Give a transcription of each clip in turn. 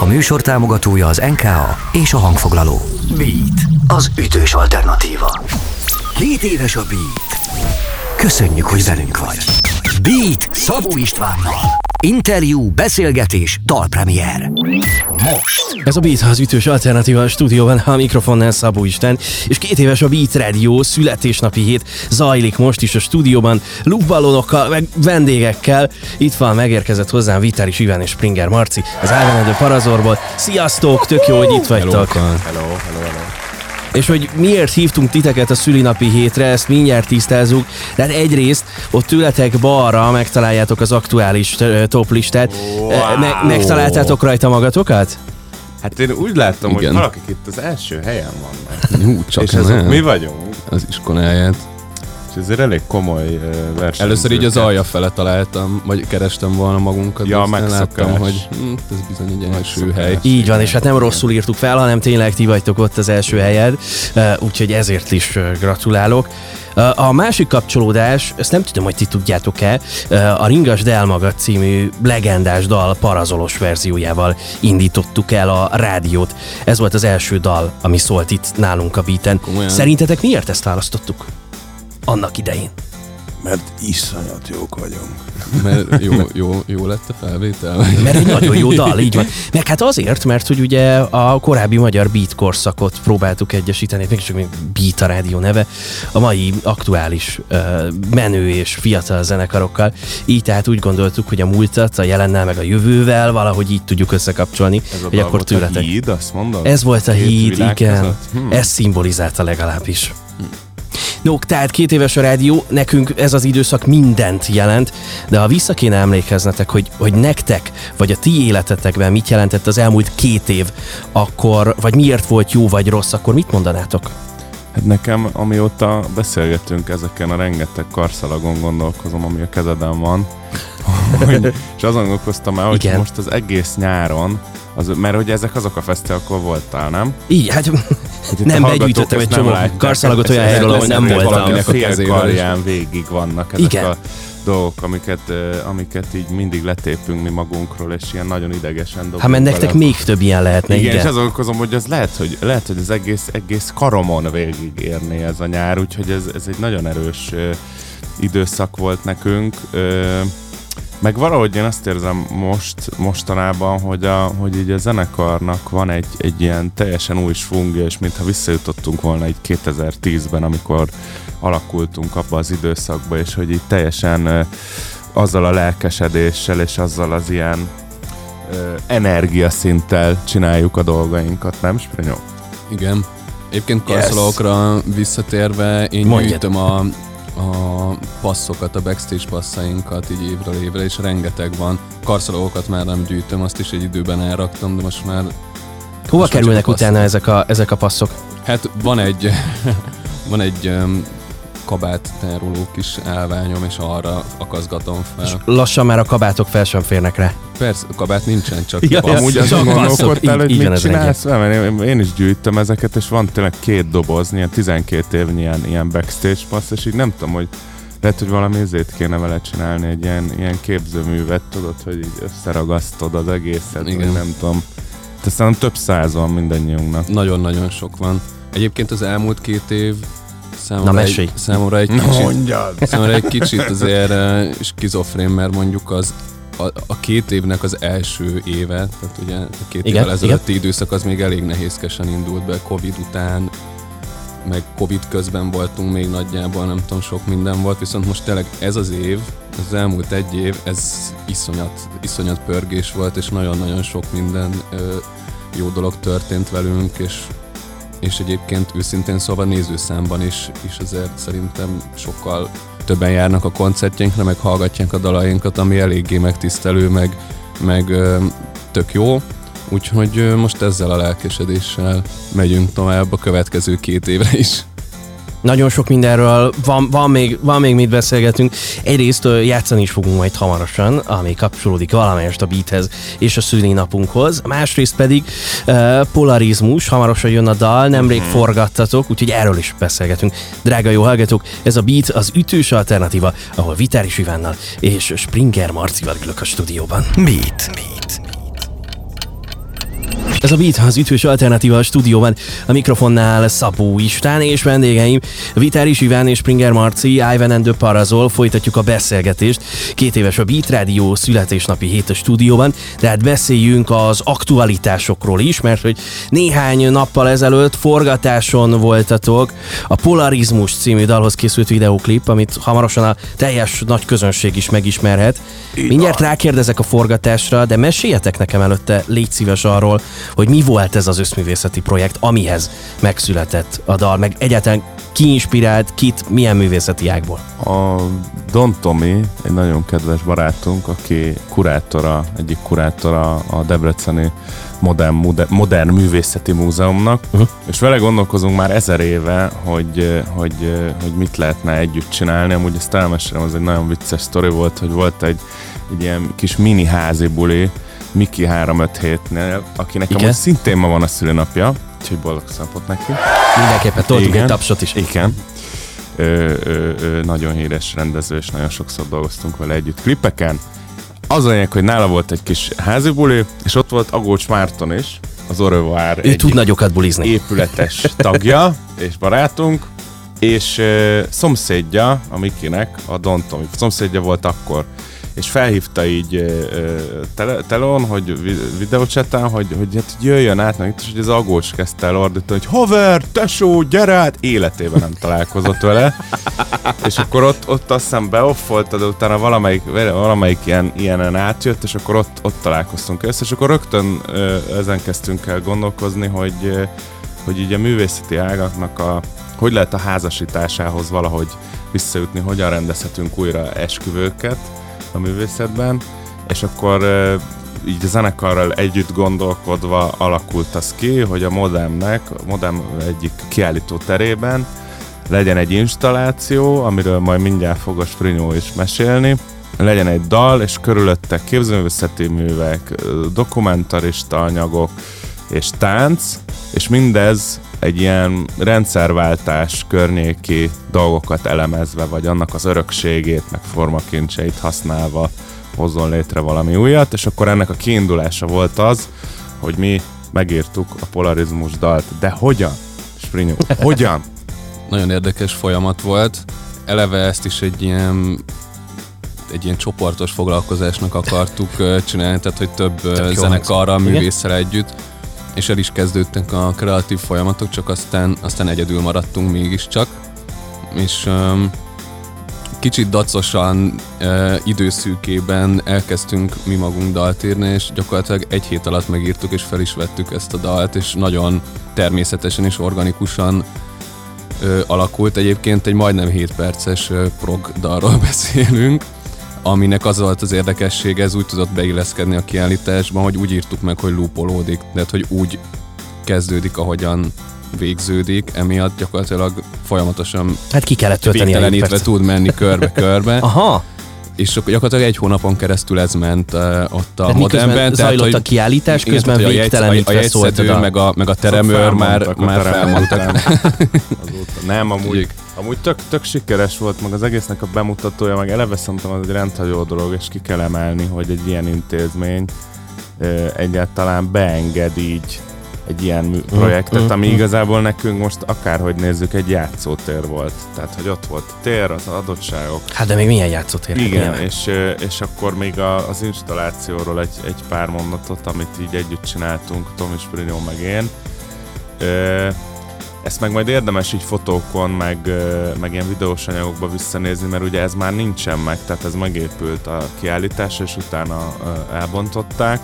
A műsor támogatója az NKA és a hangfoglaló. Beat, az ütős alternatíva. Két éves a Beat. Köszönjük, hogy velünk vagy. Beat Szabó Istvánnal. Interjú, beszélgetés, dalpremier. Most. Ez a Beat az ütős alternatíva a stúdióban, a mikrofonnál Szabó Isten, és két éves a Beat Radio születésnapi hét zajlik most is a stúdióban, lukballonokkal, meg vendégekkel. Itt van, megérkezett hozzám Vitális Iván és Springer Marci, az Álvenedő Parazorból. Sziasztok, tök jó, hogy itt vagytok. Hello, hello, hello. És hogy miért hívtunk titeket a szülinapi hétre, ezt mindjárt tisztázzuk. De hát egyrészt ott tőletek balra megtaláljátok az aktuális top listát. Wow. Me- megtaláltátok rajta magatokat? Hát én úgy láttam, Igen. hogy valakik itt az első helyen vannak. Hú, csak és ezek nem. mi vagyunk. Az iskoláját. És ezért elég komoly verseny. Először így az alja fele találtam, vagy kerestem volna magunkat, Ja, megszokás. hogy hm, ez bizony egy első hely. Így van, és hát nem rosszul írtuk fel, hanem tényleg ti vagytok ott az első helyen, ö, úgyhogy ezért is gratulálok. A másik kapcsolódás, ezt nem tudom, hogy ti tudjátok-e, a Ringas Delmagad című legendás dal parazolos verziójával indítottuk el a rádiót. Ez volt az első dal, ami szólt itt nálunk a beaten. Komolyan? Szerintetek miért ezt választottuk? Annak idején. Mert iszonyat jók vagyunk. Mert jó, jó, jó lett a felvétel. Mert egy nagyon jó dal, így van. Meg hát azért, mert hogy ugye a korábbi magyar beat korszakot próbáltuk egyesíteni, még csak még Beat a rádió neve, a mai aktuális menő és fiatal zenekarokkal. Így tehát úgy gondoltuk, hogy a múltat, a jelennel meg a jövővel valahogy így tudjuk összekapcsolni, Ez a hogy akkor volt a tőletek. híd, azt mondod? Ez volt a Két híd, igen. Hm. Ez szimbolizálta legalábbis. No, tehát két éves a rádió, nekünk ez az időszak mindent jelent, de ha vissza kéne emlékeznetek, hogy, hogy nektek, vagy a ti életetekben mit jelentett az elmúlt két év, akkor, vagy miért volt jó vagy rossz, akkor mit mondanátok? Hát nekem, amióta beszélgetünk ezeken a rengeteg karszalagon gondolkozom, ami a kezeden van, hogy, és azon gondolkoztam el, hogy Igen. most az egész nyáron, az, mert hogy ezek azok a fesztiválok voltál, nem? Így, hát Itt Nem, begyűjtöttem egy nem csomó karszalagot olyan helyről, ahol nem voltam. A félkarján végig vannak ezek Igen. a dolgok, amiket, amiket így mindig letépünk mi magunkról, és ilyen nagyon idegesen dobunk hát mert nektek még több ilyen lehetne, igen, igen. és azon gondolkozom, hogy az lehet, hogy, lehet, hogy az egész, egész karomon végigérni ez a nyár, úgyhogy ez, ez egy nagyon erős ö, időszak volt nekünk. Ö, meg valahogy én azt érzem most, mostanában, hogy, a, hogy így a zenekarnak van egy, egy ilyen teljesen új svungja, és mintha visszajutottunk volna egy 2010-ben, amikor alakultunk abba az időszakba, és hogy így teljesen azzal a lelkesedéssel és azzal az ilyen ö, energiaszinttel csináljuk a dolgainkat, nem, Sprinyó? Igen. Egyébként karszalagokra visszatérve, én Mondjad. gyűjtöm a, a passzokat, a backstage passzainkat így évről évre, és rengeteg van. Karszalagokat már nem gyűjtöm, azt is egy időben elraktam, de most már Hova most kerülnek utána ezek a, ezek a passzok? Hát van egy, van egy um, kabát tároló kis állványom, és arra akaszgatom fel. Lassan már a kabátok fel sem férnek rá. Persze, kabát nincsen, csak Ja. Amúgy Csak azon gondolkodtál, hogy mit csinálsz én, én is gyűjtöm ezeket, és van tényleg két doboz, ilyen 12 évnyi ilyen, ilyen backstage passz, és így nem tudom, hogy lehet, hogy valami ezért kéne vele csinálni, egy ilyen, ilyen képzőművet, tudod, hogy így összeragasztod az egészet, Igen. Nem tudom. Te szerintem több száz van mindannyiunknak. Nagyon-nagyon sok van. Egyébként az elmúlt két év Na, számomra, mesélj. egy, számomra egy kicsit, Mondjad! számomra egy kicsit azért uh, skizofrén, mert mondjuk az a, a két évnek az első éve, tehát ugye a két Igen, évvel ezelőtti időszak az még elég nehézkesen indult be, Covid után, meg Covid közben voltunk még nagyjából, nem tudom, sok minden volt, viszont most tényleg ez az év, az elmúlt egy év, ez iszonyat, iszonyat pörgés volt, és nagyon-nagyon sok minden ö, jó dolog történt velünk, és és egyébként őszintén szóval nézőszámban is, is azért szerintem sokkal többen járnak a koncertjeinkre, meg hallgatják a dalainkat, ami eléggé megtisztelő, meg, meg tök jó. Úgyhogy most ezzel a lelkesedéssel megyünk tovább a következő két évre is. Nagyon sok mindenről van, van, még, van még mit beszélgetünk. Egyrészt játszani is fogunk majd hamarosan, ami kapcsolódik valamelyest a beathez és a szülinapunkhoz. Másrészt pedig uh, polarizmus, hamarosan jön a dal, nemrég Mhm. forgattatok, úgyhogy erről is beszélgetünk. Drága jó hallgatók, ez a beat az ütős alternatíva, ahol Vitáris Ivánnal és Springer Marcival ülök a stúdióban. Beat. Beat. Ez a Beat az ütős alternatíva a stúdióban. A mikrofonnál Szabó István és vendégeim Vitáris Iván és Springer Marci, Ivan and the Parazol. Folytatjuk a beszélgetést. Két éves a Beat Rádió születésnapi hét a stúdióban, de hát beszéljünk az aktualitásokról is, mert hogy néhány nappal ezelőtt forgatáson voltatok a Polarizmus című dalhoz készült videóklip, amit hamarosan a teljes nagy közönség is megismerhet. Mindjárt rákérdezek a forgatásra, de meséljetek nekem előtte, légy szíves arról, hogy mi volt ez az összművészeti projekt, amihez megszületett a dal, meg egyáltalán ki inspirált, kit, milyen művészeti ágból? A Don Tomi, egy nagyon kedves barátunk, aki kurátora, egyik kurátora a Debreceni Modern, modern, Művészeti Múzeumnak, uh-huh. és vele gondolkozunk már ezer éve, hogy, hogy, hogy mit lehetne együtt csinálni. Amúgy ezt elmesélem, az egy nagyon vicces sztori volt, hogy volt egy, egy ilyen kis mini házi buli, Miki 357-nél, akinek amúgy szintén ma van a szülinapja, úgyhogy boldog szapot neki. Mindenképpen toltunk egy tapsot is. Igen. Ö, ö, ö, nagyon híres rendező, és nagyon sokszor dolgoztunk vele együtt klipeken. Az a lényeg, hogy nála volt egy kis házi buli, és ott volt Agócs Márton is, az Orövár Ő tud nagyokat bulizni. épületes tagja és barátunk, és ö, szomszédja, a Mikinek, a Don Tomi, szomszédja volt akkor és felhívta így tele, telón, hogy videócsetán, hogy, hogy hát jöjjön át, meg és hogy az agós kezdte el ordítani, hogy haver, tesó, gyere át! Életében nem találkozott vele. és akkor ott, ott azt hiszem beoffolta, de utána valamelyik, valamelyik ilyen, ilyenen átjött, és akkor ott, ott találkoztunk össze, és akkor rögtön ezen kezdtünk el gondolkozni, hogy, hogy így a művészeti ágaknak a, hogy lehet a házasításához valahogy visszajutni, hogyan rendezhetünk újra esküvőket, a művészetben, és akkor így a zenekarral együtt gondolkodva alakult az ki, hogy a Modemnek, a Modem egyik kiállító terében legyen egy installáció, amiről majd mindjárt fog a Sprinyó is mesélni, legyen egy dal, és körülötte képzőművészeti művek, dokumentarista anyagok és tánc, és mindez egy ilyen rendszerváltás környéki dolgokat elemezve, vagy annak az örökségét, meg formakincseit használva hozzon létre valami újat, és akkor ennek a kiindulása volt az, hogy mi megírtuk a polarizmus dalt. De hogyan? Sprinyó, hogyan? Nagyon érdekes folyamat volt. Eleve ezt is egy ilyen egy ilyen csoportos foglalkozásnak akartuk csinálni, tehát hogy több zenekarral, művésszel együtt és el is kezdődtek a kreatív folyamatok, csak aztán, aztán egyedül maradtunk mégiscsak. És um, kicsit dacosan, uh, időszűkében elkezdtünk mi magunk dalt írni, és gyakorlatilag egy hét alatt megírtuk és fel is vettük ezt a dalt, és nagyon természetesen és organikusan uh, alakult. Egyébként egy majdnem 7 perces uh, prog dalról beszélünk, aminek az volt az érdekessége, ez úgy tudott beilleszkedni a kiállításban, hogy úgy írtuk meg, hogy lúpolódik, tehát hogy úgy kezdődik, ahogyan végződik, emiatt gyakorlatilag folyamatosan hát ki kellett tölteni tud menni körbe-körbe. Aha és gyakorlatilag egy hónapon keresztül ez ment uh, ott a tehát modemben. Zajlott tehát, a kiállítás, közben igen, végtelenítve a, szólt a... meg a, meg a teremőr már, már felmondtak. Nem, amúgy, amúgy tök, tök sikeres volt, meg az egésznek a bemutatója, meg eleve szerintem az egy rendhagyó dolog, és ki kell emelni, hogy egy ilyen intézmény egyáltalán beenged így egy ilyen mm, projektet, ami mm. igazából nekünk most akárhogy nézzük, egy játszótér volt. Tehát, hogy ott volt tér, az adottságok. Hát de még milyen játszótér? Igen, és, és akkor még a, az installációról egy, egy pár mondatot, amit így együtt csináltunk, Tomi Sprinó meg én. Ezt meg majd érdemes így fotókon, meg, meg ilyen videós anyagokba visszanézni, mert ugye ez már nincsen meg, tehát ez megépült a kiállítás, és utána elbontották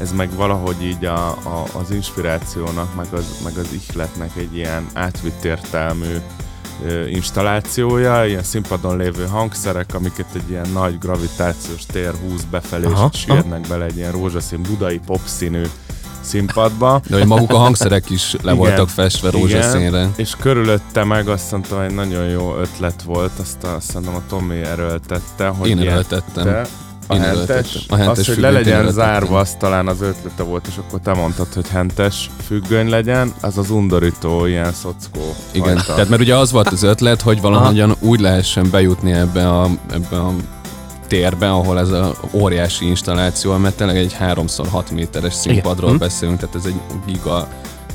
ez meg valahogy így a, a, az inspirációnak, meg az, meg az ihletnek egy ilyen átvitt értelmű ö, installációja, ilyen színpadon lévő hangszerek, amiket egy ilyen nagy gravitációs tér húz befelé, aha, és sírnek bele egy ilyen rózsaszín budai popszínű színpadba. De hogy maguk a hangszerek is le igen, voltak festve rózsaszínre. Igen, és körülötte meg azt mondtam, hogy nagyon jó ötlet volt, azt a, szerintem a Tommy erőltette, hogy Én erőltettem. A hentes, a hentes az, hogy le legyen zárva, az talán az ötlete volt, és akkor te mondtad, hogy hentes függöny legyen, az az undorító ilyen szockó. Igen, fajta. tehát mert ugye az volt az ötlet, hogy valahogyan úgy lehessen bejutni ebbe a, ebbe a térben, ahol ez a óriási installáció, mert tényleg egy 3x6 méteres színpadról Hm. beszélünk, tehát ez egy giga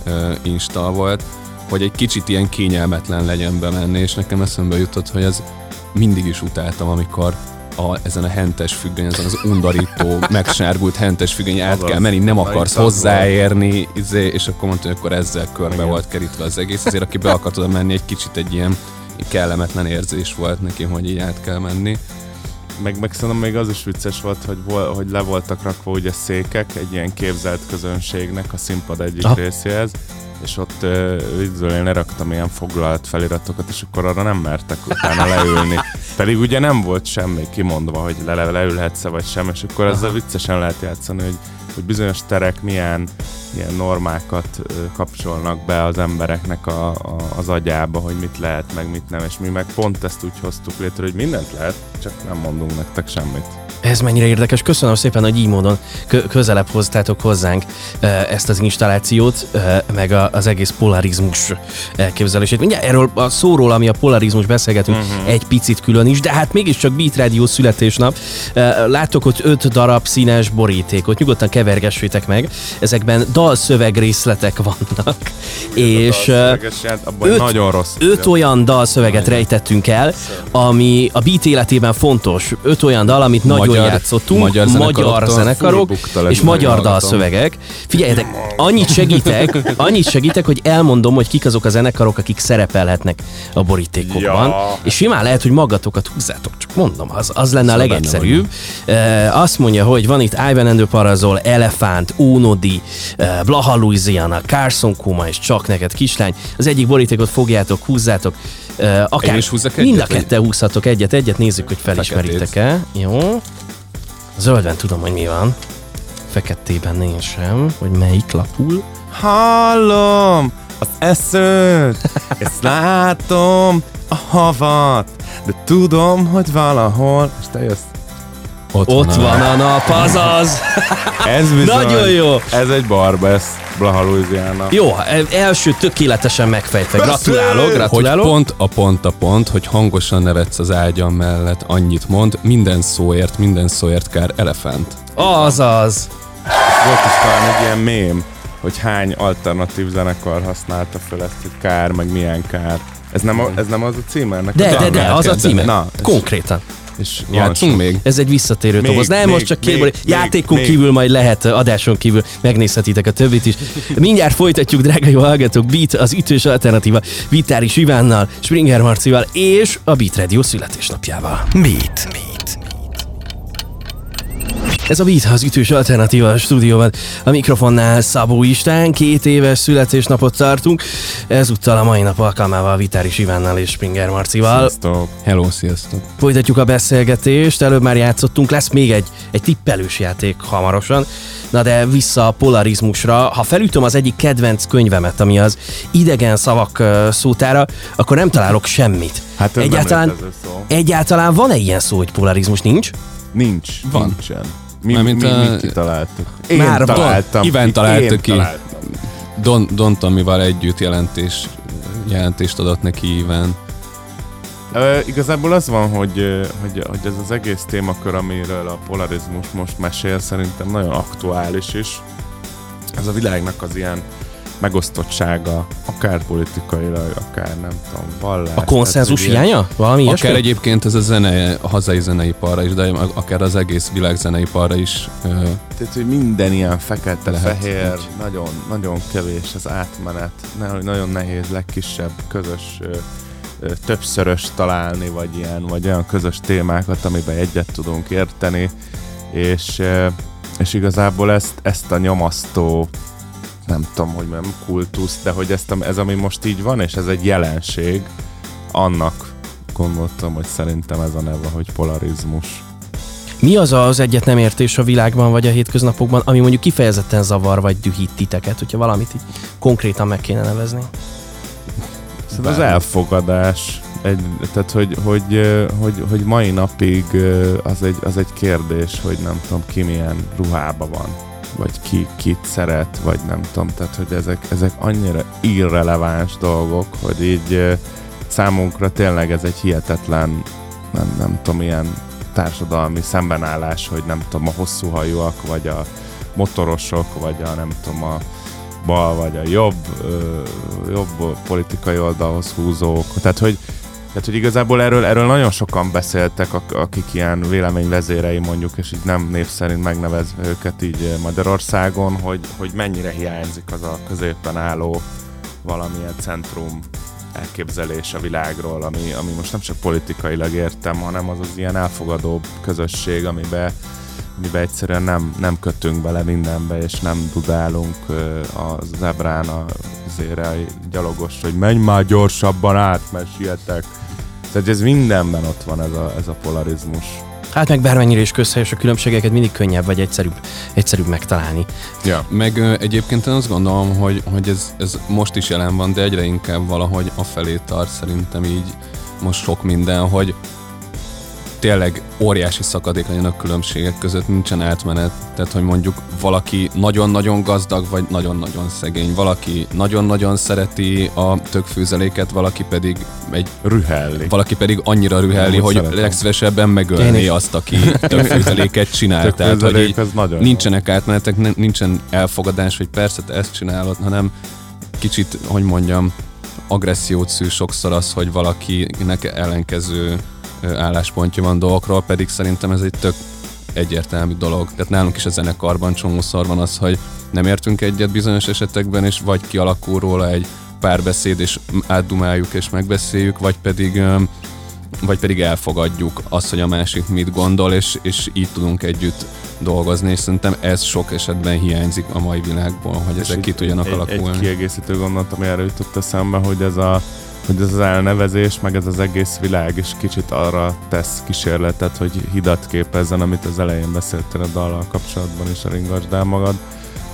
uh, install volt, hogy egy kicsit ilyen kényelmetlen legyen bemenni, és nekem eszembe jutott, hogy ez mindig is utáltam, amikor a, ezen a hentes függöny, ezen az undorító, megsárgult hentes függöny át kell menni, nem akarsz hozzáérni, izé, és akkor mondta, hogy akkor ezzel körbe Igen. volt kerítve az egész, ezért aki be akart oda menni, egy kicsit egy ilyen kellemetlen érzés volt neki, hogy így át kell menni. Meg, meg szerintem még az is vicces volt, hogy, vol, hogy le voltak rakva ugye székek egy ilyen képzelt közönségnek a színpad egyik. Aha. részéhez, és ott üdvől én leraktam ilyen foglalt feliratokat, és akkor arra nem mertek utána leülni. Pedig ugye nem volt semmi kimondva, hogy le, le, leülhetsz vagy sem, és akkor ezzel viccesen lehet játszani, hogy, hogy bizonyos terek milyen ilyen normákat kapcsolnak be az embereknek a, a, az agyába, hogy mit lehet, meg mit nem, és mi meg pont ezt úgy hoztuk létre, hogy mindent lehet, csak nem mondunk nektek semmit. Ez mennyire érdekes. Köszönöm szépen, hogy így módon kö- közelebb hoztátok hozzánk eh, ezt az installációt, eh, meg a, az egész polarizmus elképzelését. Mindjárt erről a szóról, ami a polarizmus beszélgetünk, uh-huh. egy picit külön is, de hát mégiscsak Beat Radio születésnap. Eh, Láttok ott öt darab színes borítékot, nyugodtan kevergessétek meg. Ezekben dalszöveg részletek vannak. és öt- nagyon rossz. öt olyan dalszöveget rejtettünk el, ami a beat életében fontos. Öt olyan dal, amit nagyon Magyar- játszottunk, magyar magyar zenekarok és magyar dalszövegek. Figyeljetek, annyit segítek, annyit segítek, hogy elmondom, hogy kik azok a zenekarok, akik szerepelhetnek a borítékokban. Ja. És simán lehet, hogy magatokat húzzátok, csak mondom, az, az lenne a Szóval legegyszerűbb. E, azt mondja, hogy van itt Ivan the Parazol, Elefánt, Ónodi, e, Blaha Louisiana, Carson Kuma és csak neked kislány. Az egyik borítékot fogjátok, húzzátok. Akár Én is húzzak mind a egyet, vagy? húzhatok egyet, egyet nézzük, hogy felismeritek-e. Jó. Zöldben tudom, hogy mi van. Feketében nincs sem, hogy melyik lapul. Hallom az eszőt, és látom a havat, de tudom, hogy valahol, és te jössz. Ott van a nap, azaz! Ez bizony, Nagyon jó! Ez egy barbesz, Blaha Louisiana. Jó, első tökéletesen megfejtve. Gratulálok, Hogy gratulálok. pont a pont a pont, hogy hangosan nevetsz az ágyam mellett, annyit mond, minden szóért, minden szóért kár elefánt. Azaz. Volt is talán egy ilyen mém, hogy hány alternatív zenekar használta fel ezt, hogy kár, meg milyen kár. Ez nem, a, ez nem az a címe ennek? De, a de, de, az a címe. Na, Konkrétan. És Játszunk még? Ez egy visszatérő Még, toboz. Nem, még, most csak kérem, még, játékon még. kívül majd lehet, adáson kívül megnézhetitek a többit is. Mindjárt folytatjuk, drága jó hallgatók, Beat, az ütős alternatíva Vitáris Ivánnal, Springer Marcival és a Beat Radio születésnapjával. Beat. Beat. Ez a Beat, az ütős alternatíva a stúdióban. A mikrofonnál Szabó István, két éves születésnapot tartunk. Ezúttal a mai nap alkalmával Vitáris Ivánnal és Springer Marcival. Sziasztok. Hello, sziasztok! Folytatjuk a beszélgetést, előbb már játszottunk, lesz még egy, egy tippelős játék hamarosan. Na de vissza a polarizmusra. Ha felütöm az egyik kedvenc könyvemet, ami az idegen szavak szótára, akkor nem találok semmit. Hát egyáltalán, egyáltalán van-e ilyen szó, hogy polarizmus? Nincs? Nincs. Van. Nincsen. Mi, Mármint mi, a- mi kitaláltuk? Én Már találtam. Iván találta ki. találtam. Don, Don Tomival együtt jelentés, jelentést adott neki Iván. Ö, igazából az van, hogy, hogy, hogy ez az egész témakör, amiről a polarizmus most mesél, szerintem nagyon aktuális is. Ez a világnak az ilyen megosztottsága, akár politikailag, akár nem tudom, vallás. A konszenzus tehát, hiánya? Valami Akár ilyesmi? egyébként ez a zene, a hazai zeneiparra is, de akár az egész világ zeneiparra is Tehát, hogy minden ilyen fekete, Lehet, fehér, így. nagyon, nagyon kevés az átmenet, ne- nagyon nehéz legkisebb közös többszörös találni, vagy ilyen, vagy olyan közös témákat, amiben egyet tudunk érteni, és, és igazából ezt, ezt a nyomasztó nem tudom, hogy nem kultusz, de hogy ezt, ez ami most így van, és ez egy jelenség, annak gondoltam, hogy szerintem ez a neve, hogy polarizmus. Mi az az egyet nem értés a világban vagy a hétköznapokban, ami mondjuk kifejezetten zavar vagy dühít titeket, hogyha valamit így konkrétan meg kéne nevezni? Szerintem az elfogadás, egy, tehát hogy, hogy, hogy, hogy mai napig az egy, az egy kérdés, hogy nem tudom ki milyen ruhába van, vagy ki kit szeret, vagy nem tudom, tehát hogy ezek, ezek annyira irreleváns dolgok, hogy így számunkra tényleg ez egy hihetetlen, nem, nem tudom, ilyen társadalmi szembenállás, hogy nem tudom, a hosszú hajúak, vagy a motorosok, vagy a nem tudom, a bal, vagy a jobb, ö, jobb politikai oldalhoz húzók. Tehát, hogy tehát, hogy igazából erről, erről nagyon sokan beszéltek, akik ilyen véleményvezérei mondjuk, és így nem név szerint megnevezve őket így Magyarországon, hogy, hogy mennyire hiányzik az a középen álló valamilyen centrum elképzelés a világról, ami, ami most nem csak politikailag értem, hanem az az ilyen elfogadó közösség, amiben amiben egyszerűen nem, nem kötünk bele mindenbe, és nem dudálunk a zebrán a zére gyalogos, hogy menj már gyorsabban át, mert sietek. Tehát ez mindenben ott van ez a, ez a polarizmus. Hát meg bármennyire is közhelyes a különbségeket mindig könnyebb vagy egyszerűbb, egyszerűbb megtalálni. Ja, meg ö, egyébként én azt gondolom, hogy, hogy ez, ez most is jelen van, de egyre inkább valahogy afelé tart szerintem így most sok minden, hogy tényleg óriási szakadék legyen a különbségek között, nincsen átmenet. Tehát, hogy mondjuk valaki nagyon-nagyon gazdag, vagy nagyon-nagyon szegény. Valaki nagyon-nagyon szereti a tökfűzeléket, valaki pedig egy rühelli. Valaki pedig annyira rühelli, hogy szeretem. legszívesebben megölni azt, aki tökfűzeléket csinál. Tehát, hogy így nincsenek jó. átmenetek, nincsen elfogadás, hogy persze te ezt csinálod, hanem kicsit, hogy mondjam, agressziót szül sokszor az, hogy valakinek ellenkező álláspontja van dolgokról, pedig szerintem ez egy tök egyértelmű dolog. Tehát nálunk is a zenekarban csomószor van az, hogy nem értünk egyet bizonyos esetekben, és vagy kialakul róla egy párbeszéd, és átdumáljuk és megbeszéljük, vagy pedig vagy pedig elfogadjuk azt, hogy a másik mit gondol, és, és így tudunk együtt dolgozni, és szerintem ez sok esetben hiányzik a mai világból, hogy és ezek ki tudjanak egy, alakulni. Egy kiegészítő gondolat, ami erre jutott eszembe, hogy ez a hogy ez az elnevezés, meg ez az egész világ is kicsit arra tesz kísérletet, hogy hidat képezzen, amit az elején beszéltél a dallal kapcsolatban is, a ringasd el magad,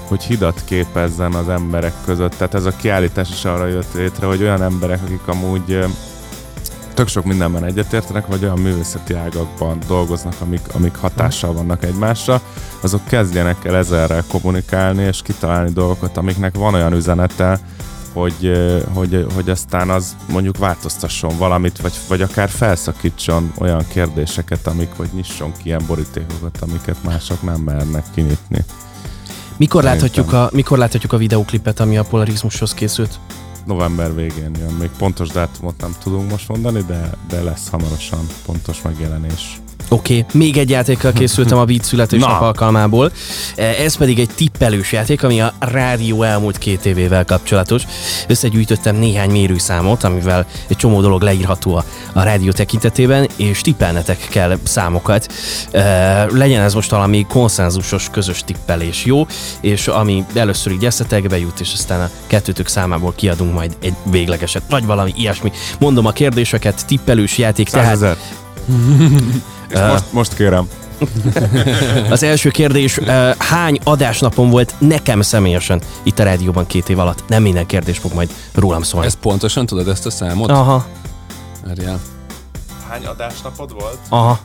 hogy hidat képezzen az emberek között. Tehát ez a kiállítás is arra jött létre, hogy olyan emberek, akik amúgy tök sok mindenben egyetértenek, vagy olyan művészeti ágakban dolgoznak, amik, amik hatással vannak egymásra, azok kezdjenek el ezerrel kommunikálni, és kitalálni dolgokat, amiknek van olyan üzenete, hogy, hogy, hogy aztán az mondjuk változtasson valamit, vagy, vagy akár felszakítson olyan kérdéseket, amik, vagy nyisson ki ilyen borítékokat, amiket mások nem mernek kinyitni. Mikor láthatjuk, a, mikor láthatjuk a videoklipet, ami a polarizmushoz készült? November végén jön. Még pontos dátumot nem tudunk most mondani, de, de lesz hamarosan pontos megjelenés. Oké, okay. még egy játékkal készültem a Beat születésnap alkalmából. E, ez pedig egy tippelős játék, ami a rádió elmúlt két évével kapcsolatos. Összegyűjtöttem néhány mérőszámot, amivel egy csomó dolog leírható a, a rádió tekintetében, és tippelnetek kell számokat. E, legyen ez most valami konszenzusos, közös tippelés, jó? És ami először így eszetekbe jut, és aztán a kettőtök számából kiadunk majd egy véglegeset, vagy valami ilyesmi. Mondom a kérdéseket, tippelős játék, tehát... És uh, most, most kérem. Az első kérdés, uh, hány adásnapon volt nekem személyesen itt a rádióban két év alatt? Nem minden kérdés fog majd rólam szólni. Ezt pontosan tudod, ezt a számot? Aha. Várjál. Hány adásnapod volt? Aha.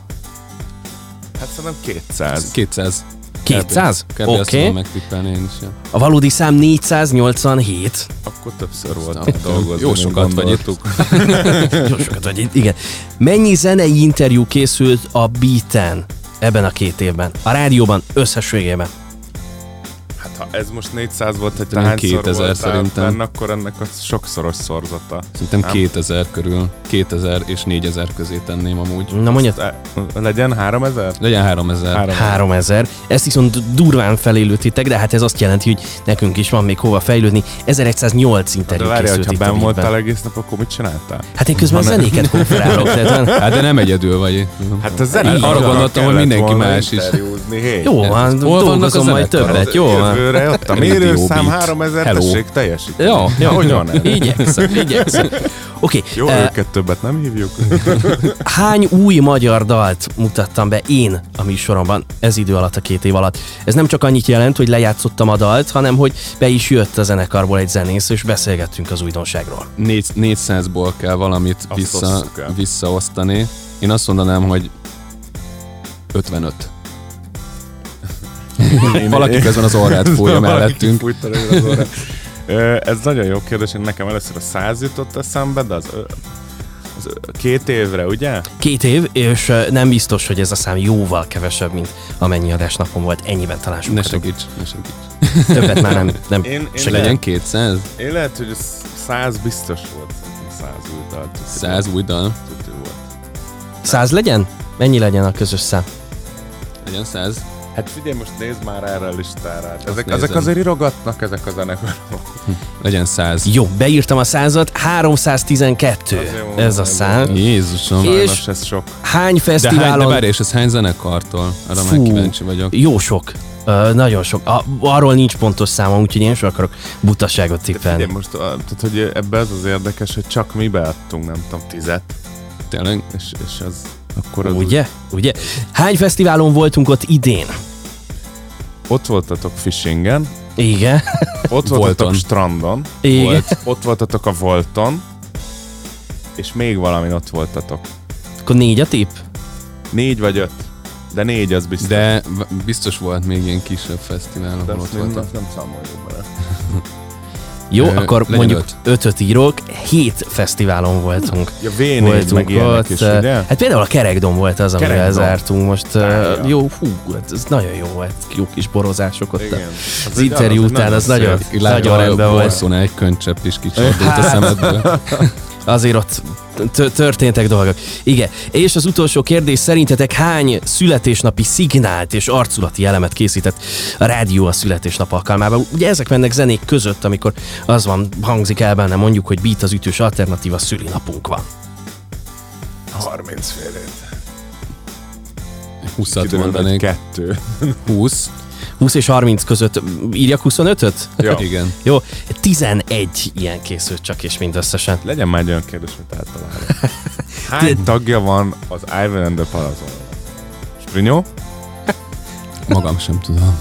Hát szerintem 200. 200. 200? Oké. Okay. megtippelni én is. Ja. A valódi szám 487. Akkor többször volt dolgozni. Jó sokat vagy itt. Jó sokat vagy itt, igen. Mennyi zenei interjú készült a Beaten ebben a két évben? A rádióban összességében? Ha ez most 400 volt, hogy te 2000 szerintem. Benne, akkor ennek a sokszoros szorzata. Szerintem nem? 2000 körül. 2000 és 4000 közé tenném amúgy. Na mondjad. E, legyen 3000? Legyen 3000. 3000. 3000. Ezt viszont durván felélőtitek, de hát ez azt jelenti, hogy nekünk is van még hova fejlődni. 1108 interjú de várjál, hogyha benn voltál egész nap, akkor mit csináltál? Hát én közben Hanem... zenéket konferálok. Tehát, hát de nem egyedül vagy. Hát a zenék. Arra gondoltam, hogy mindenki más is. Jó, van, dolgozom majd többet. Jó, jövőre ott a mérőszám 3000, Hello. tessék teljesíteni. Jó, jó, hogy van ez? Igyekszem, igyekszem. Oké. Okay, Jó, uh, őket többet nem hívjuk. hány új magyar dalt mutattam be én a műsoromban ez idő alatt, a két év alatt? Ez nem csak annyit jelent, hogy lejátszottam a dalt, hanem hogy be is jött a zenekarból egy zenész, és beszélgettünk az újdonságról. 400-ból kell valamit vissza, visszaosztani. Én azt mondanám, hogy 55. Valaki közben az orrát fújja mellettünk. Ez nagyon jó kérdés, nekem először a 100 jutott eszembe, de az Az, két évre, ugye? Két év, és nem biztos, hogy ez a szám jóval kevesebb, mint amennyi adásnapon volt. Ennyiben talán Ne sokat. segíts, ne segíts. Többet már nem, nem Én, én, segítek. Legyen 200? én lehet, hogy ez száz biztos volt. Szerintem száz új dal. tuti 100 új dal? volt. Száz legyen? Mennyi legyen a közös szám? Legyen 100? Hát figyelj, most nézd már erre a listára. Hát Ezek, nézem. ezek azért írogatnak, ezek a zenekarok. Legyen 100. Jó, beírtam a százat, 312 Azért mondom, ez a szám. Jézusom. És- Sajnos ez sok. Hány De, hány, de fesztiválon... várj, és ez hány zenekartól? Arra Fú. már kíváncsi vagyok. Jó sok. Uh, nagyon sok. A, arról nincs pontos számom, úgyhogy én sem akarok butaságot tippelni. Figyelj, most, tehát, hogy ebbe az az érdekes, hogy csak mi beadtunk, nem tudom, tizet, Tényleg? és, és az akkor az Ugye? Ugye? Hány fesztiválon voltunk ott idén? Ott voltatok Fishingen, Igen. ott Volton. voltatok strandon, Igen. Volt, ott voltatok a Volton, és még valami ott voltatok. Akkor négy a tipp? Négy vagy öt, de négy az biztos. De biztos volt még ilyen kisebb fesztivál, ahol ott nem, azt nem számoljuk bele. Jó, Ö, akkor mondjuk öt. ötöt írok, hét fesztiválon voltunk. Ja, V4 voltunk meg ott. is, ugye? Hát például a Kerekdom volt az, amivel Kerekdom. zártunk most. ö, Várja. Jó, hú, hát ez nagyon jó volt. Jó kis borozások ott. Igen. Az interjú után az nagyon, nagyon rendben volt. Borszónál egy könycsepp is kicsordult a szemedből. Azért ott történtek dolgok. Igen. És az utolsó kérdés, szerintetek hány születésnapi szignált és arculati elemet készített a rádió a születésnap alkalmával? Ugye ezek mennek zenék között, amikor az van, hangzik el benne mondjuk, hogy beat az ütős alternatíva szülinapunk van. 30 félét. 20 Kiderül, hogy mondanék. kettő. 20. 20 és 30 között írjak 25-öt? Ja. Igen. Jó, 11 ilyen készült csak és mindösszesen. Legyen már egy olyan kérdés, mint általában. Hány tagja van az Ivan and the Parazon? Sprinyó? Magam sem tudom.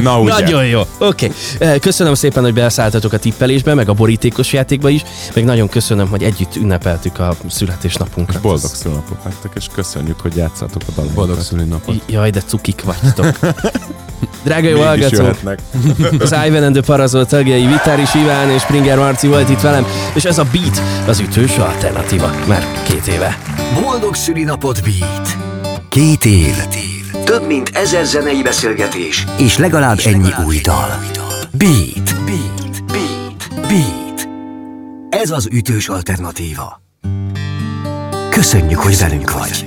Na ugye. Nagyon jó. Oké. Okay. Köszönöm szépen, hogy beszálltatok a tippelésbe, meg a borítékos játékba is, meg nagyon köszönöm, hogy együtt ünnepeltük a születésnapunkat. És boldog szülnapot nektek, és köszönjük, hogy játszatok a dalokat. Boldog szülinapot. Jaj, de cukik vagytok. Drága jó hallgatók, az Ivan and the Parazol tagjai Vitáris Iván és Springer Marci volt itt velem, és ez a Beat az ütős alternatíva, már két éve. Boldog szülinapot Beat. Két év. Több mint ezer zenei beszélgetés, és legalább ennyi új dal. Beat. Beat. Beat. Beat. Ez az ütős alternatíva. Köszönjük, hogy velünk vagy.